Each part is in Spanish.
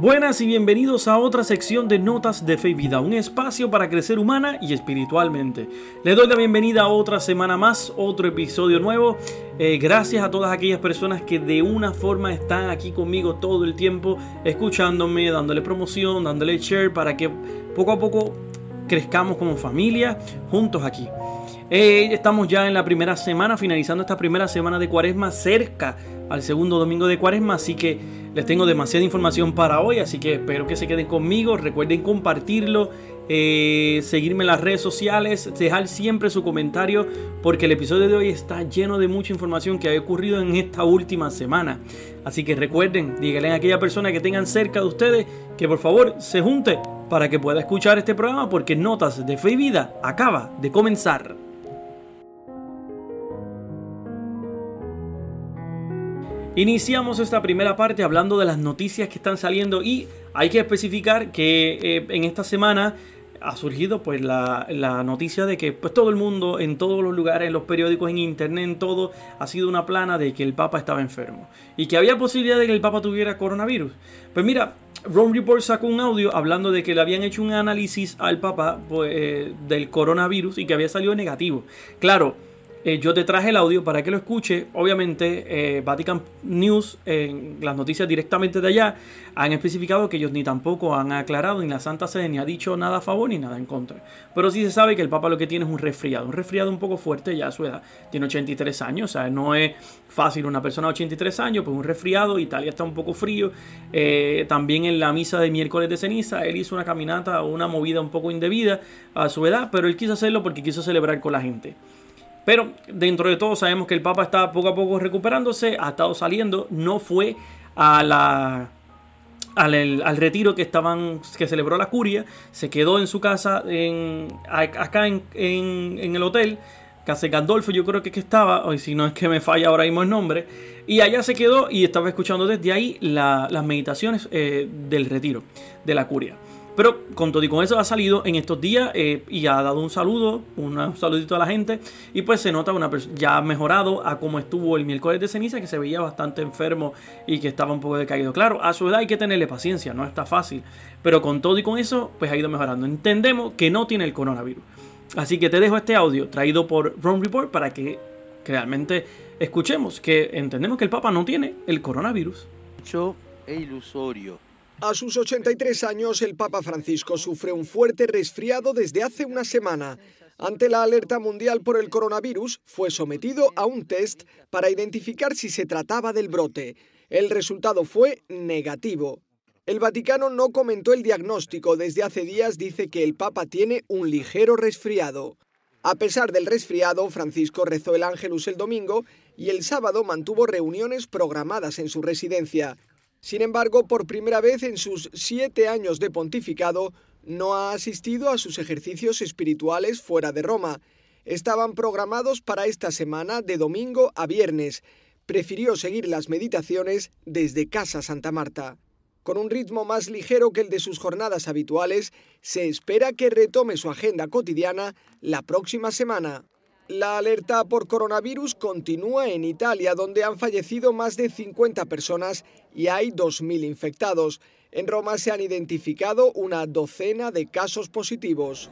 Buenas y bienvenidos a otra sección de Notas de Fe y Vida, un espacio para crecer humana y espiritualmente. Les doy la bienvenida a otra semana más, otro episodio nuevo. Eh, gracias a todas aquellas personas que de una forma están aquí conmigo todo el tiempo, escuchándome, dándole promoción, dándole share para que poco a poco crezcamos como familia juntos aquí. Estamos ya en la primera semana, finalizando esta primera semana de cuaresma cerca al segundo domingo de cuaresma, así que les tengo demasiada información para hoy, así que espero que se queden conmigo, recuerden compartirlo, eh, seguirme en las redes sociales, dejar siempre su comentario, porque el episodio de hoy está lleno de mucha información que ha ocurrido en esta última semana. Así que recuerden, díganle a aquella persona que tengan cerca de ustedes que por favor se junte para que pueda escuchar este programa, porque Notas de Fe y Vida acaba de comenzar. Iniciamos esta primera parte hablando de las noticias que están saliendo y hay que especificar que eh, en esta semana ha surgido pues la, noticia de que pues todo el mundo en todos los lugares, en los periódicos, en internet, en todo, ha sido una plana de que el Papa estaba enfermo y que había posibilidad de que el Papa tuviera coronavirus. Pues mira, Rome Report sacó un audio hablando de que le habían hecho un análisis al Papa pues, eh, del coronavirus y que había salido negativo. Claro, eh, yo te traje el audio para que lo escuche. Obviamente, eh, Vatican News, en las noticias directamente de allá, han especificado que ellos ni tampoco han aclarado, ni la Santa Sede ni ha dicho nada a favor ni nada en contra. Pero sí se sabe que el Papa lo que tiene es un resfriado, un resfriado un poco fuerte ya a su edad. Tiene 83 años, o sea, no es fácil una persona de 83 años, pues un resfriado. Italia está un poco frío. Eh, también en la misa de miércoles de ceniza, él hizo una caminata o una movida un poco indebida a su edad, pero él quiso hacerlo porque quiso celebrar con la gente. Pero dentro de todo sabemos que el Papa está poco a poco recuperándose, ha estado saliendo, no fue a la, al, retiro que estaban que celebró la curia, se quedó en su casa en, acá en, el hotel. Casa Gandolfo, yo creo que, que estaba, o si no es que me falla ahora mismo el nombre, y allá se quedó y estaba escuchando desde ahí las meditaciones eh, del retiro de la curia. Pero con todo y con eso ha salido en estos días eh, y ha dado un saludo, un saludito a la gente. Y pues se nota una ya ha mejorado a como estuvo el miércoles de ceniza, que se veía bastante enfermo y que estaba un poco decaído. Claro, a su edad hay que tenerle paciencia, no está fácil. Pero con todo y con eso, pues ha ido mejorando. Entendemos que no tiene el coronavirus. Así que te dejo este audio traído por Rome Report para que realmente escuchemos que entendemos que el Papa no tiene el coronavirus. Yo e ilusorio a sus 83 años, el Papa Francisco sufre un fuerte resfriado desde hace una semana. Ante la alerta mundial por el coronavirus, fue sometido a un test para identificar si se trataba del brote. El resultado fue negativo. El Vaticano no comentó el diagnóstico. Desde hace días dice que el Papa tiene un ligero resfriado. A pesar del resfriado, Francisco rezó el Ángelus el domingo y el sábado mantuvo reuniones programadas en su residencia. Sin embargo, por primera vez en sus siete años de pontificado, no ha asistido a sus ejercicios espirituales fuera de Roma. Estaban programados para esta semana de domingo a viernes. Prefirió seguir las meditaciones desde Casa Santa Marta. Con un ritmo más ligero que el de sus jornadas habituales, se espera que retome su agenda cotidiana la próxima semana. La alerta por coronavirus continúa en Italia, donde han fallecido más de 50 personas y hay 2.000 infectados. En Roma se han identificado una docena de casos positivos.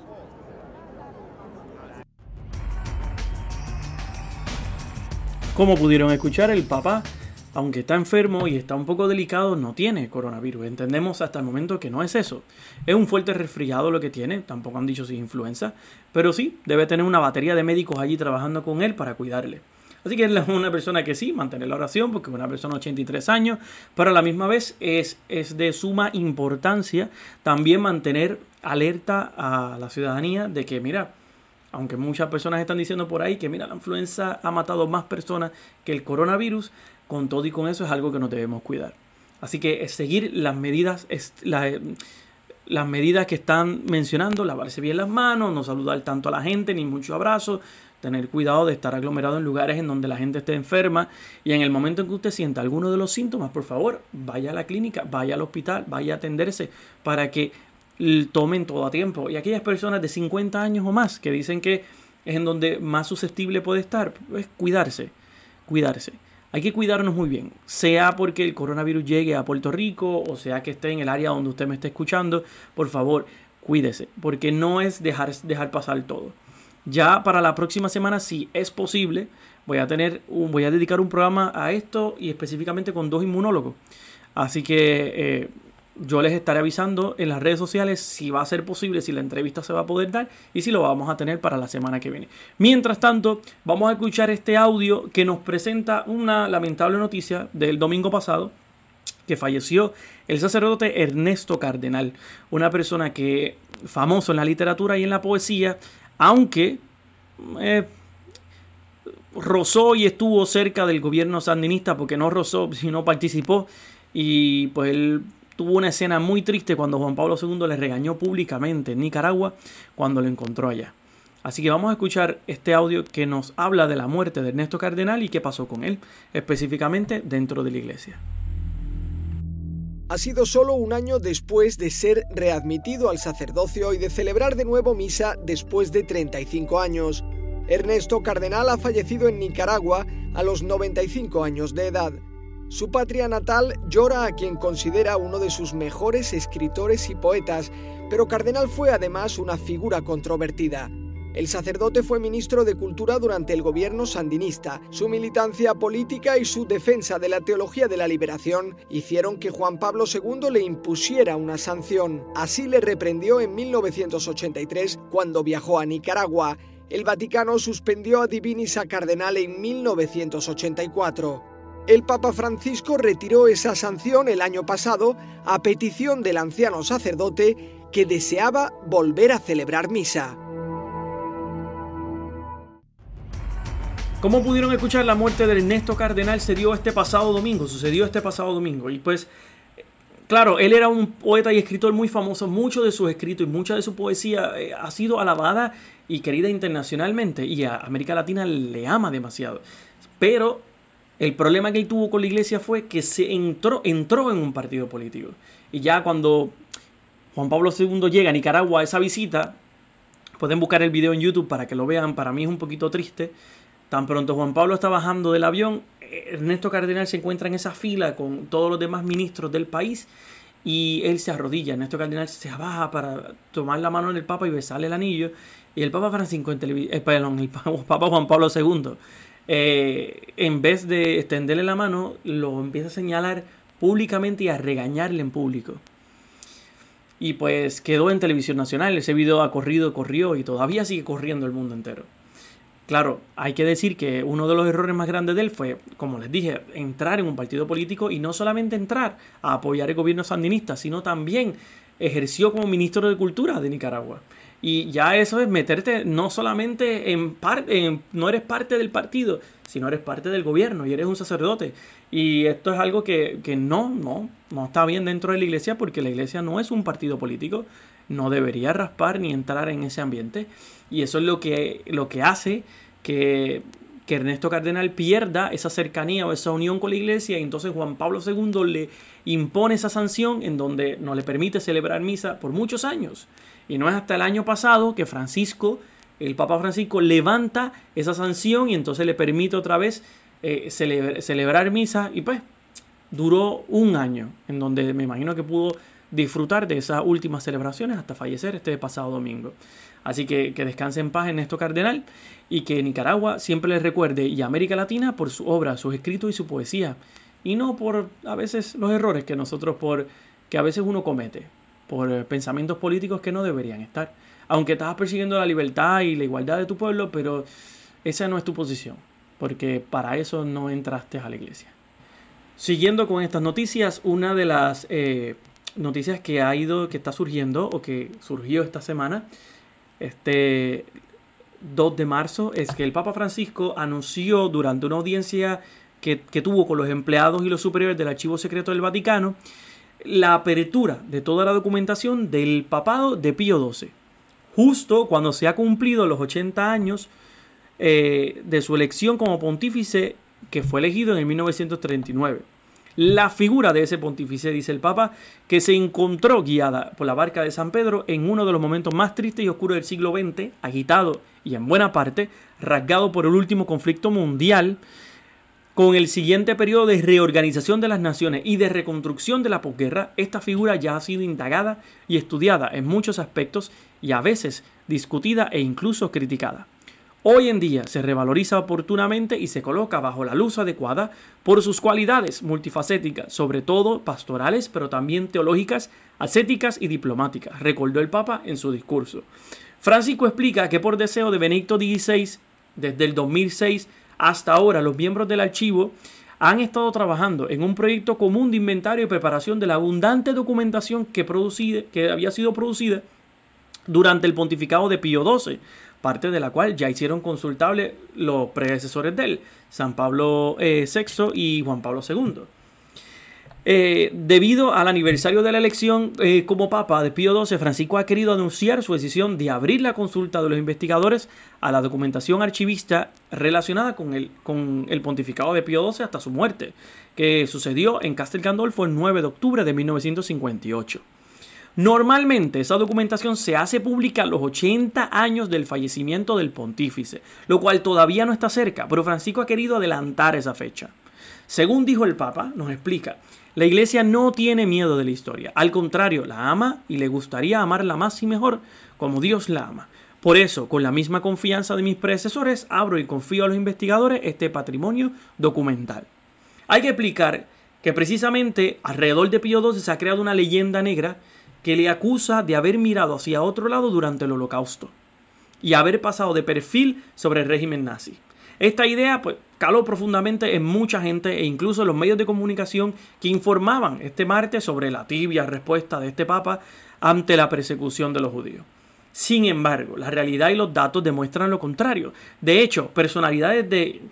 Como pudieron escuchar, el Papa aunque está enfermo y está un poco delicado, no tiene coronavirus. Entendemos hasta el momento que no es eso. Es un fuerte resfriado lo que tiene, tampoco han dicho si es influenza, pero sí, debe tener una batería de médicos allí trabajando con él para cuidarle. Así que es una persona que sí, mantener la oración, porque es una persona de 83 años, pero a la misma vez es, es de suma importancia también mantener alerta a la ciudadanía de que, mira, aunque muchas personas están diciendo por ahí que, mira, la influenza ha matado más personas que el coronavirus, con todo y con eso es algo que no debemos cuidar. Así que seguir las medidas, las medidas que están mencionando, lavarse bien las manos, no saludar tanto a la gente, ni mucho abrazo, tener cuidado de estar aglomerado en lugares en donde la gente esté enferma y en el momento en que usted sienta alguno de los síntomas, por favor, vaya a la clínica, vaya al hospital, vaya a atenderse para que tomen todo a tiempo. Y aquellas personas de 50 años o más que dicen que es en donde más susceptible puede estar, pues cuidarse, cuidarse. Hay que cuidarnos muy bien, sea porque el coronavirus llegue a Puerto Rico o sea que esté en el área donde usted me esté escuchando, por favor, cuídese, porque no es dejar, dejar pasar todo. Ya para la próxima semana, si es posible, voy a tener un, voy a dedicar un programa a esto y específicamente con dos inmunólogos. Así que eh, yo les estaré avisando en las redes sociales si va a ser posible, si la entrevista se va a poder dar y si lo vamos a tener para la semana que viene. Mientras tanto, vamos a escuchar este audio que nos presenta una lamentable noticia del domingo pasado que falleció el sacerdote Ernesto Cardenal, una persona que famoso en la literatura y en la poesía, aunque eh, rozó y estuvo cerca del gobierno sandinista porque no rozó, sino participó y pues él tuvo una escena muy triste cuando Juan Pablo II le regañó públicamente en Nicaragua cuando lo encontró allá. Así que vamos a escuchar este audio que nos habla de la muerte de Ernesto Cardenal y qué pasó con él, específicamente dentro de la iglesia. Ha sido solo un año después de ser readmitido al sacerdocio y de celebrar de nuevo misa después de 35 años. Ernesto Cardenal ha fallecido en Nicaragua a los 95 años de edad. Su patria natal llora a quien considera uno de sus mejores escritores y poetas, pero Cardenal fue además una figura controvertida. El sacerdote fue ministro de Cultura durante el gobierno sandinista. Su militancia política y su defensa de la teología de la liberación hicieron que Juan Pablo II le impusiera una sanción. Así le reprendió en 1983 cuando viajó a Nicaragua. El Vaticano suspendió a Divinis a Cardenal en 1984. El Papa Francisco retiró esa sanción el año pasado a petición del anciano sacerdote que deseaba volver a celebrar misa. Como pudieron escuchar, la muerte de Ernesto Cardenal se dio este pasado domingo, sucedió este pasado domingo. Y pues, claro, él era un poeta y escritor muy famoso, mucho de sus escritos y mucha de su poesía eh, ha sido alabada y querida internacionalmente y a América Latina le ama demasiado. Pero el problema que él tuvo con la iglesia fue que se entró, entró en un partido político. Y ya cuando Juan Pablo II llega a Nicaragua a esa visita, pueden buscar el video en YouTube para que lo vean, para mí es un poquito triste. Tan pronto Juan Pablo está bajando del avión, Ernesto Cardenal se encuentra en esa fila con todos los demás ministros del país y él se arrodilla. Ernesto Cardenal se baja para tomar la mano del Papa y besarle el anillo. Y el Papa Francisco en televisión, eh, perdón, el Papa Juan Pablo II eh, en vez de extenderle la mano, lo empieza a señalar públicamente y a regañarle en público. Y pues quedó en televisión nacional, ese video ha corrido, corrió y todavía sigue corriendo el mundo entero. Claro, hay que decir que uno de los errores más grandes de él fue, como les dije, entrar en un partido político y no solamente entrar a apoyar el gobierno sandinista, sino también ejerció como ministro de Cultura de Nicaragua. Y ya eso es meterte no solamente en parte, no eres parte del partido, sino eres parte del gobierno y eres un sacerdote. Y esto es algo que, no, no, no está bien dentro de la iglesia porque la iglesia no es un partido político, no debería raspar ni entrar en ese ambiente. Y eso es lo que, lo que hace que, que Ernesto Cardenal pierda esa cercanía o esa unión con la iglesia y entonces Juan Pablo II le impone esa sanción en donde no le permite celebrar misa por muchos años. Y no es hasta el año pasado que Francisco, el Papa Francisco, levanta esa sanción y entonces le permite otra vez eh, celebrar misa. Y pues duró un año en donde me imagino que pudo disfrutar de esas últimas celebraciones hasta fallecer este pasado domingo. Así que que descanse en paz en esto cardenal y que Nicaragua siempre le recuerde y América Latina por su obra, sus escritos y su poesía y no por a veces los errores que nosotros por que a veces uno comete por eh, pensamientos políticos que no deberían estar. Aunque estás persiguiendo la libertad y la igualdad de tu pueblo, pero esa no es tu posición, porque para eso no entraste a la iglesia. Siguiendo con estas noticias, una de las eh, noticias que ha ido, que está surgiendo o que surgió esta semana, este 2 de marzo, es que el Papa Francisco anunció durante una audiencia que, que tuvo con los empleados y los superiores del Archivo Secreto del Vaticano la apertura de toda la documentación del papado de Pío XII, justo cuando se ha cumplido los 80 años eh, de su elección como pontífice que fue elegido en el 1939. La figura de ese pontífice, dice el Papa, que se encontró guiada por la barca de San Pedro en uno de los momentos más tristes y oscuros del siglo XX, agitado y en buena parte rasgado por el último conflicto mundial, Con el siguiente periodo de reorganización de las naciones y de reconstrucción de la posguerra, esta figura ya ha sido indagada y estudiada en muchos aspectos y a veces discutida e incluso criticada. Hoy en día se revaloriza oportunamente y se coloca bajo la luz adecuada por sus cualidades multifacéticas, sobre todo pastorales, pero también teológicas, ascéticas y diplomáticas, recordó el Papa en su discurso. Francisco explica que por deseo de Benedicto XVI, desde el 2006 hasta ahora, los miembros del archivo han estado trabajando en un proyecto común de inventario y preparación de la abundante documentación que, que había sido producida durante el pontificado de Pío XII, parte de la cual ya hicieron consultable los predecesores de él, San Pablo VI eh, y Juan Pablo II. Eh, debido al aniversario de la elección eh, como Papa de Pío XII, Francisco ha querido anunciar su decisión de abrir la consulta de los investigadores a la documentación archivista relacionada con el, con el pontificado de Pío XII hasta su muerte, que sucedió en Castel Gandolfo el 9 de octubre de 1958. Normalmente esa documentación se hace pública a los 80 años del fallecimiento del pontífice, lo cual todavía no está cerca, pero Francisco ha querido adelantar esa fecha. Según dijo el Papa, nos explica, la Iglesia no tiene miedo de la historia, al contrario, la ama y le gustaría amarla más y mejor como Dios la ama. Por eso, con la misma confianza de mis predecesores, abro y confío a los investigadores este patrimonio documental. Hay que explicar que precisamente alrededor de Pío XII se ha creado una leyenda negra que le acusa de haber mirado hacia otro lado durante el holocausto y haber pasado de perfil sobre el régimen nazi. Esta idea pues, caló profundamente en mucha gente e incluso en los medios de comunicación que informaban este martes sobre la tibia respuesta de este papa ante la persecución de los judíos. Sin embargo, la realidad y los datos demuestran lo contrario. De hecho, personalidades de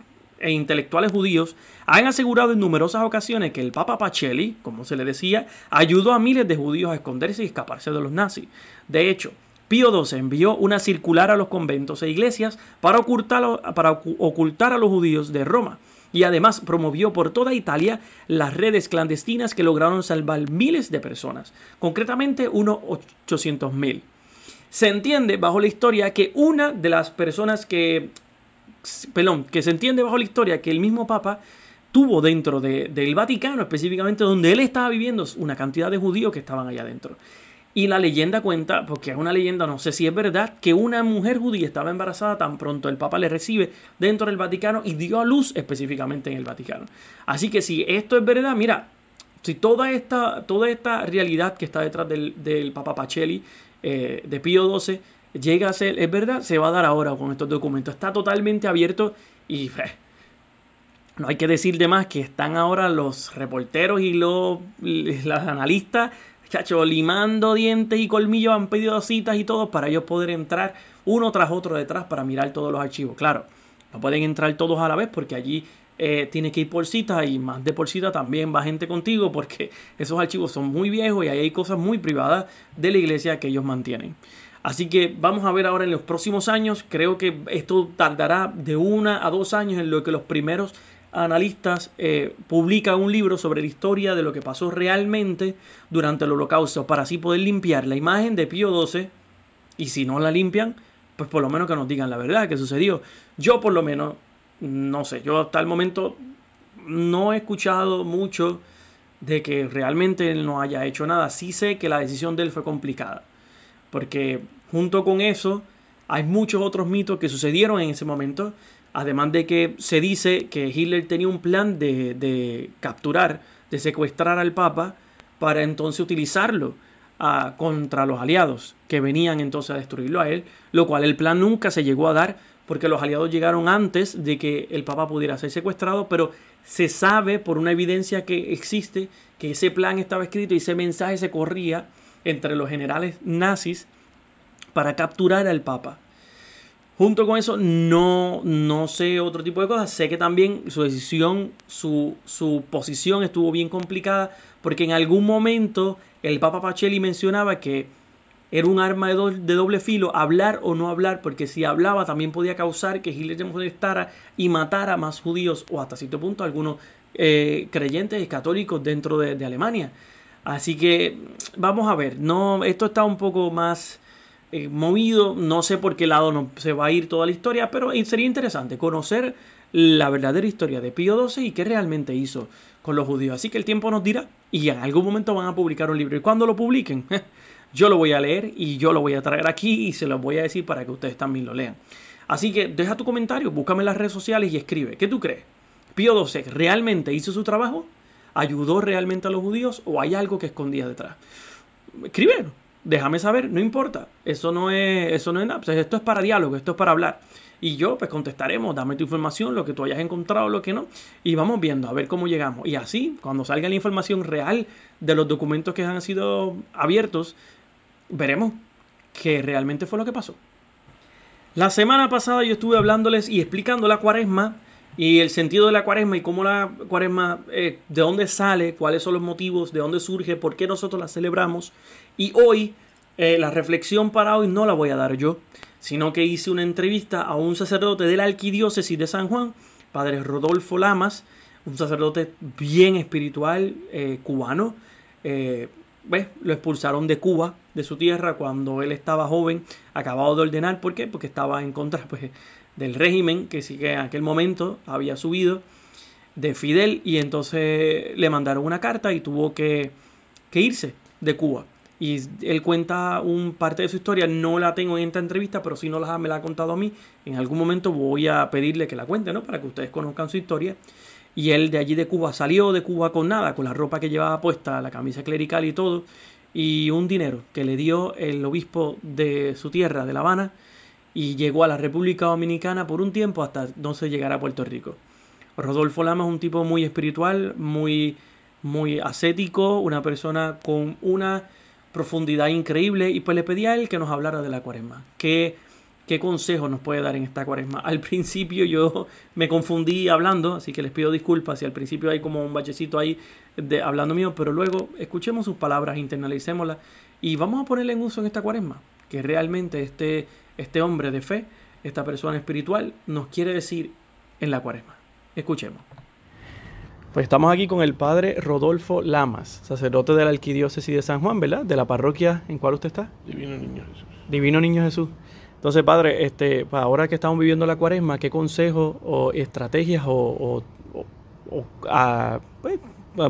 e intelectuales judíos han asegurado en numerosas ocasiones que el Papa Pacelli, como se le decía, ayudó a miles de judíos a esconderse y escaparse de los nazis. De hecho, Pío XII envió una circular a los conventos e iglesias para ocultar, para ocultar a los judíos de Roma y además promovió por toda Italia las redes clandestinas que lograron salvar miles de personas, concretamente unos 800.000. Se entiende bajo la historia que una de las personas que perdón, que se entiende bajo la historia que el mismo Papa tuvo dentro del Vaticano, específicamente donde él estaba viviendo, una cantidad de judíos que estaban allá adentro. Y la leyenda cuenta, porque es una leyenda, no sé si es verdad, que una mujer judía estaba embarazada tan pronto el Papa le recibe dentro del Vaticano y dio a luz específicamente en el Vaticano. Así que si esto es verdad, mira, si toda esta, toda esta realidad que está detrás del, del Papa Pacelli, eh, de Pío XII, llega a ser, es verdad, se va a dar ahora con estos documentos. Está totalmente abierto y eh, no hay que decir de más que están ahora los reporteros y los, analistas, chacho, limando dientes y colmillos, han pedido citas y todo para ellos poder entrar uno tras otro detrás para mirar todos los archivos. Claro, no pueden entrar todos a la vez porque allí eh, tiene que ir por cita y más de por cita también va gente contigo porque esos archivos son muy viejos y ahí hay cosas muy privadas de la iglesia que ellos mantienen. Así que vamos a ver ahora en los próximos años. Creo que esto tardará de una a dos años en lo que los primeros analistas eh, publican un libro sobre la historia de lo que pasó realmente durante el holocausto para así poder limpiar la imagen de Pío XII y si no la limpian, pues por lo menos que nos digan la verdad que sucedió. Yo por lo menos, no sé, yo hasta el momento no he escuchado mucho de que realmente él no haya hecho nada. Sí sé que la decisión de él fue complicada porque junto con eso hay muchos otros mitos que sucedieron en ese momento, además de que se dice que Hitler tenía un plan de, capturar, de secuestrar al Papa para entonces utilizarlo ah, contra los aliados que venían entonces a destruirlo a él, lo cual el plan nunca se llegó a dar porque los aliados llegaron antes de que el Papa pudiera ser secuestrado, pero se sabe por una evidencia que existe que ese plan estaba escrito y ese mensaje se corría entre los generales nazis para capturar al Papa. Junto con eso, no, no sé otro tipo de cosas. Sé que también su decisión, su, su posición estuvo bien complicada porque en algún momento el Papa Pacelli mencionaba que era un arma de, doble filo hablar o no hablar, porque si hablaba también podía causar que Hitler se molestara y matara más judíos o hasta cierto punto algunos eh, creyentes católicos dentro de Alemania. Así que vamos a ver, no, esto está un poco más eh, movido, no sé por qué lado no, se va a ir toda la historia, pero sería interesante conocer la verdadera historia de Pío XII y qué realmente hizo con los judíos. Así que el tiempo nos dirá y en algún momento van a publicar un libro. Y cuando lo publiquen, yo lo voy a leer y yo lo voy a traer aquí y se lo voy a decir para que ustedes también lo lean. Así que deja tu comentario, búscame en las redes sociales y escribe. ¿Qué tú crees? ¿Pío XII realmente hizo su trabajo? ¿Ayudó realmente a los judíos o hay algo que escondía detrás? Escribe, déjame saber, no importa. Eso no es, eso no es nada. Esto es para diálogo, esto es para hablar. Y yo, pues contestaremos, dame tu información, lo que tú hayas encontrado, lo que no. Y vamos viendo a ver cómo llegamos. Y así, cuando salga la información real de los documentos que han sido abiertos, veremos qué realmente fue lo que pasó. La semana pasada yo estuve hablándoles y explicando la cuaresma y el sentido de la cuaresma y cómo la cuaresma, eh, de dónde sale, cuáles son los motivos, de dónde surge, por qué nosotros la celebramos. Y hoy, eh, la reflexión para hoy no la voy a dar yo, sino que hice una entrevista a un sacerdote de la arquidiócesis de San Juan, padre Rodolfo Lamas, un sacerdote bien espiritual eh, cubano. ¿ves? Lo expulsaron de Cuba, de su tierra, cuando él estaba joven, acabado de ordenar. ¿Por qué? Porque estaba en contra pues, del régimen que sí que en aquel momento había subido de Fidel y entonces le mandaron una carta y tuvo que, irse de Cuba. Y él cuenta un parte de su historia, no la tengo en esta entrevista, pero si no la, me la ha contado a mí. En algún momento voy a pedirle que la cuente, ¿no? Para que ustedes conozcan su historia. Y él de allí de Cuba salió de Cuba con nada, con la ropa que llevaba puesta, la camisa clerical y todo, y un dinero que le dio el obispo de su tierra, de La Habana, y llegó a la República Dominicana por un tiempo hasta entonces llegar a Puerto Rico. Rodolfo Lama es un tipo muy espiritual, muy, muy ascético, una persona con una profundidad increíble, y pues le pedí a él que nos hablara de la cuaresma, que ¿Qué consejo nos puede dar en esta cuaresma? Al principio yo me confundí hablando, así que les pido disculpas si al principio hay como un bachecito ahí de, hablando mío, pero luego escuchemos sus palabras, internalicémoslas y vamos a ponerle en uso en esta cuaresma, que realmente este, este hombre de fe, esta persona espiritual, nos quiere decir en la cuaresma. Escuchemos. Pues estamos aquí con el padre Rodolfo Lamas, sacerdote de la Arquidiócesis de San Juan, ¿verdad? De la parroquia en cuál usted está. Divino Niño Jesús. Divino Niño Jesús. Entonces, padre, este, pues, ahora que estamos viviendo la cuaresma, ¿qué consejos o estrategias o, pues,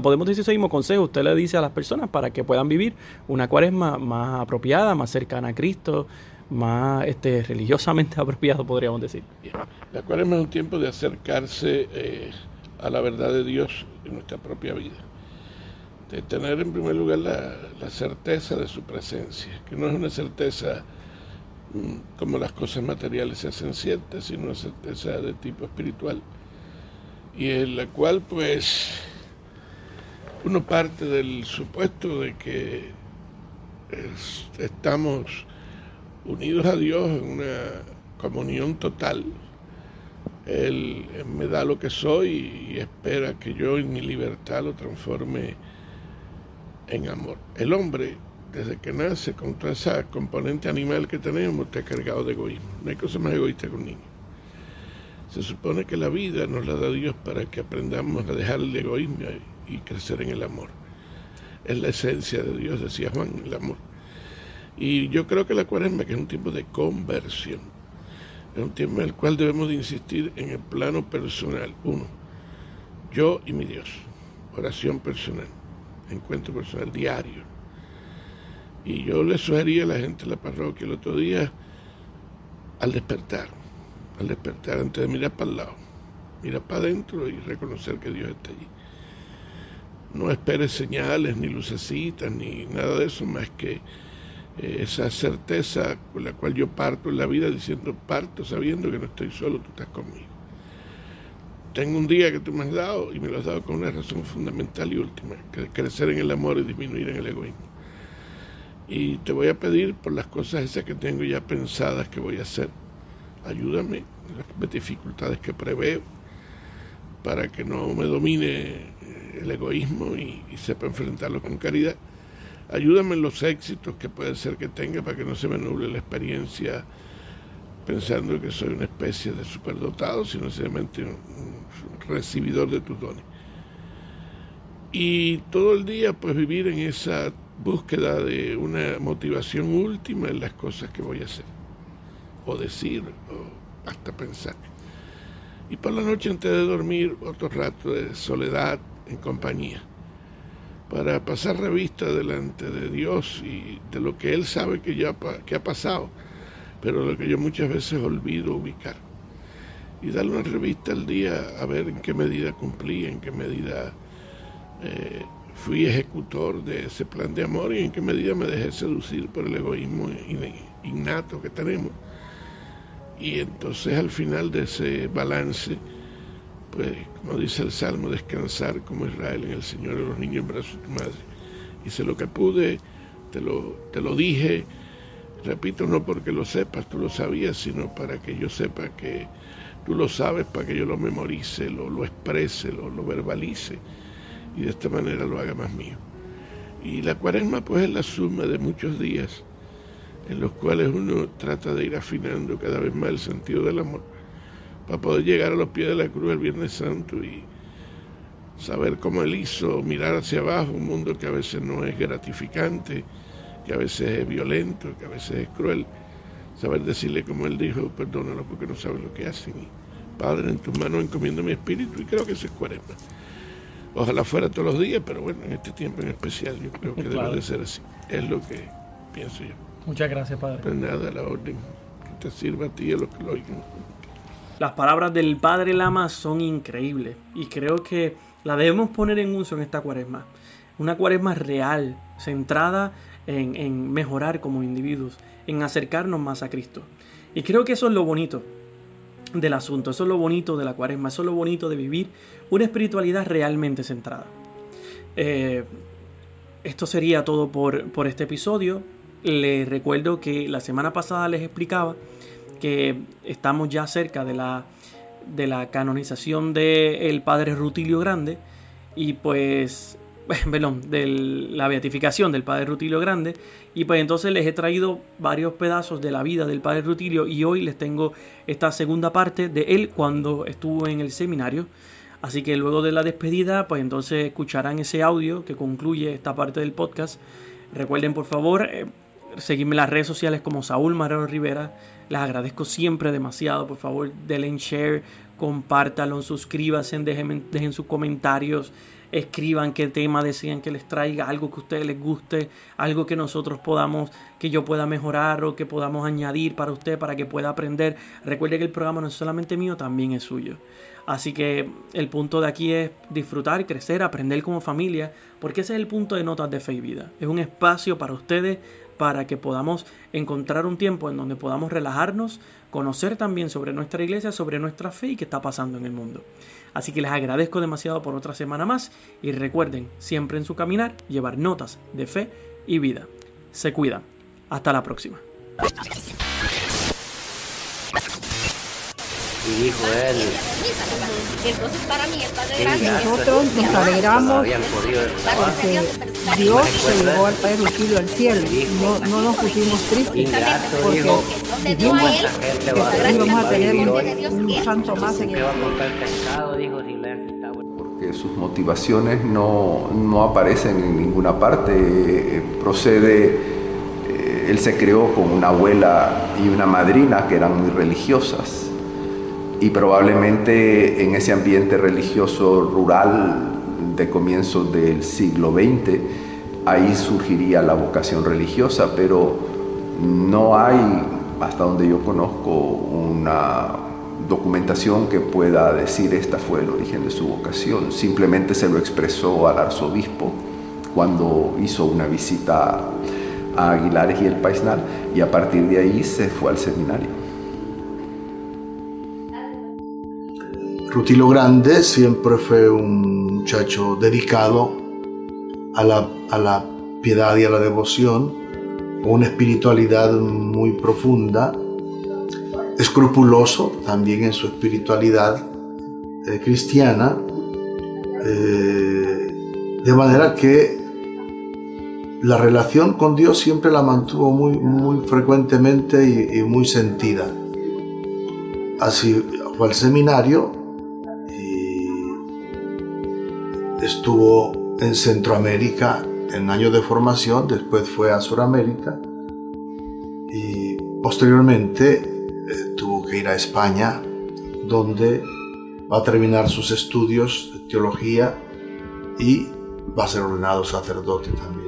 podemos decir ese mismo consejo, usted le dice a las personas para que puedan vivir una cuaresma más apropiada, más cercana a Cristo, más este, religiosamente apropiado, podríamos decir? La cuaresma es un tiempo de acercarse eh, a la verdad de Dios en nuestra propia vida. De tener en primer lugar la, la certeza de su presencia, que no es una certeza Mm, como las cosas materiales se hacen ciertas, sino una certeza de tipo espiritual. Y en la cual pues uno parte del supuesto de que estamos unidos a Dios en una comunión total. Él me da lo que soy y espera que yo en mi libertad lo transforme en amor. El hombre desde que nace, con toda esa componente animal que tenemos, está cargado de egoísmo. No hay cosa más egoísta que un niño. Se supone que la vida nos la da Dios para que aprendamos a dejar el egoísmo y crecer en el amor. Es la esencia de Dios, decía Juan, el amor. Y yo creo que la cuaresma, que es un tiempo de conversión, es un tiempo en el cual debemos de insistir en el plano personal. Uno, yo y mi Dios. Oración personal, encuentro personal diario y yo le sugería a la gente de la parroquia el otro día, al despertar, al despertar, antes de mirar para el lado, mirar para adentro y reconocer que Dios está allí. No esperes señales, ni lucecitas, ni nada de eso, más que esa certeza con la cual yo parto en la vida diciendo, parto sabiendo que no estoy solo, tú estás conmigo. Tengo un día que tú me has dado y me lo has dado con una razón fundamental y última, que crecer en el amor y disminuir en el egoísmo. Y te voy a pedir por las cosas esas que tengo ya pensadas que voy a hacer. Ayúdame en las dificultades que preveo para que no me domine eh, el egoísmo y, sepa enfrentarlo con caridad. Ayúdame en los éxitos que puede ser que tenga para que no se me nuble la experiencia pensando que soy una especie de superdotado, sino simplemente un recibidor de tus dones. Y todo el día pues vivir en esa búsqueda de una motivación última en las cosas que voy a hacer, o decir, o hasta pensar. Y por la noche antes de dormir, otro rato de soledad en compañía, para pasar revista delante de Dios y de lo que Él sabe que ya que ha pasado, pero lo que yo muchas veces olvido ubicar. Y darle una revista al día a ver en qué medida cumplí, en qué medida eh, fui ejecutor de ese plan de amor y en qué medida me dejé seducir por el egoísmo innato que tenemos. Y entonces al final de ese balance, pues como dice el Salmo, descansar como Israel en el Señor de los niños en brazos de tu madre. Hice lo que pude, te lo, te lo dije, repito, no porque lo sepas, tú lo sabías, sino para que yo sepa que tú lo sabes, para que yo lo memorice, lo, lo exprese, lo, lo verbalice y de esta manera lo haga más mío. Y la cuaresma pues es la suma de muchos días en los cuales uno trata de ir afinando cada vez más el sentido del amor para poder llegar a los pies de la cruz el Viernes Santo y saber cómo él hizo, mirar hacia abajo, un mundo que a veces no es gratificante, que a veces es violento, que a veces es cruel, saber decirle como él dijo, perdónalo porque no sabes lo que hacen. Padre, en tus manos encomiendo mi espíritu y creo que eso es cuaresma. Ojalá fuera todos los días, pero bueno, en este tiempo en especial yo creo que debe de ser así. Es lo que pienso yo. Muchas gracias, Padre. Pues nada, la orden que te sirva a ti y a los que lo oigan. Las palabras del Padre Lama son increíbles y creo que la debemos poner en uso en esta cuaresma. Una cuaresma real, centrada en, mejorar como individuos, en acercarnos más a Cristo. Y creo que eso es lo bonito del asunto. Eso es lo bonito de la cuaresma, eso es lo bonito de vivir una espiritualidad realmente centrada. Eh, esto sería todo por, por este episodio. Les recuerdo que la semana pasada les explicaba que estamos ya cerca de la, de la canonización del padre Rutilio Grande y pues perdón, de la beatificación del Padre Rutilio Grande. Y pues entonces les he traído varios pedazos de la vida del Padre Rutilio y hoy les tengo esta segunda parte de él cuando estuvo en el seminario. Así que luego de la despedida, pues entonces escucharán ese audio que concluye esta parte del podcast. Recuerden por favor eh, seguirme en las redes sociales como Saúl Marano Rivera. Les agradezco siempre demasiado. Por favor, denle share, compártanlo, suscríbanse, dejen, dejen sus comentarios escriban qué tema desean que les traiga, algo que a ustedes les guste, algo que nosotros podamos, que yo pueda mejorar o que podamos añadir para usted para que pueda aprender. Recuerde que el programa no es solamente mío, también es suyo. Así que el punto de aquí es disfrutar, crecer, aprender como familia, porque ese es el punto de Notas de Fe y Vida. Es un espacio para ustedes para que podamos encontrar un tiempo en donde podamos relajarnos, conocer también sobre nuestra iglesia, sobre nuestra fe y qué está pasando en el mundo. Así que les agradezco demasiado por otra semana más y recuerden siempre en su caminar llevar notas de fe y vida. Se cuidan. Hasta la próxima. Y dijo él. Entonces para mí Nosotros nos alegramos porque Dios se llevó al Padre Rutilio al cielo. No, no nos pusimos tristes porque dijimos que íbamos a tener un, un santo más en el porque sus motivaciones no, no aparecen en ninguna parte. Eh, procede, eh, él se creó con una abuela y una madrina que eran muy religiosas y probablemente en ese ambiente religioso rural de comienzos del siglo XX, ahí surgiría la vocación religiosa, pero no hay, hasta donde yo conozco, una documentación que pueda decir esta fue el origen de su vocación. Simplemente se lo expresó al arzobispo cuando hizo una visita a Aguilares y el Paisnal y a partir de ahí se fue al seminario. Rutilo Grande siempre fue un muchacho dedicado a la, a la piedad y a la devoción, con una espiritualidad muy profunda, escrupuloso también en su espiritualidad eh, cristiana, eh, de manera que la relación con Dios siempre la mantuvo muy, muy frecuentemente y, y muy sentida. Así fue al seminario estuvo en Centroamérica en año de formación, después fue a Sudamérica y posteriormente eh, tuvo que ir a España, donde va a terminar sus estudios de teología y va a ser ordenado sacerdote también.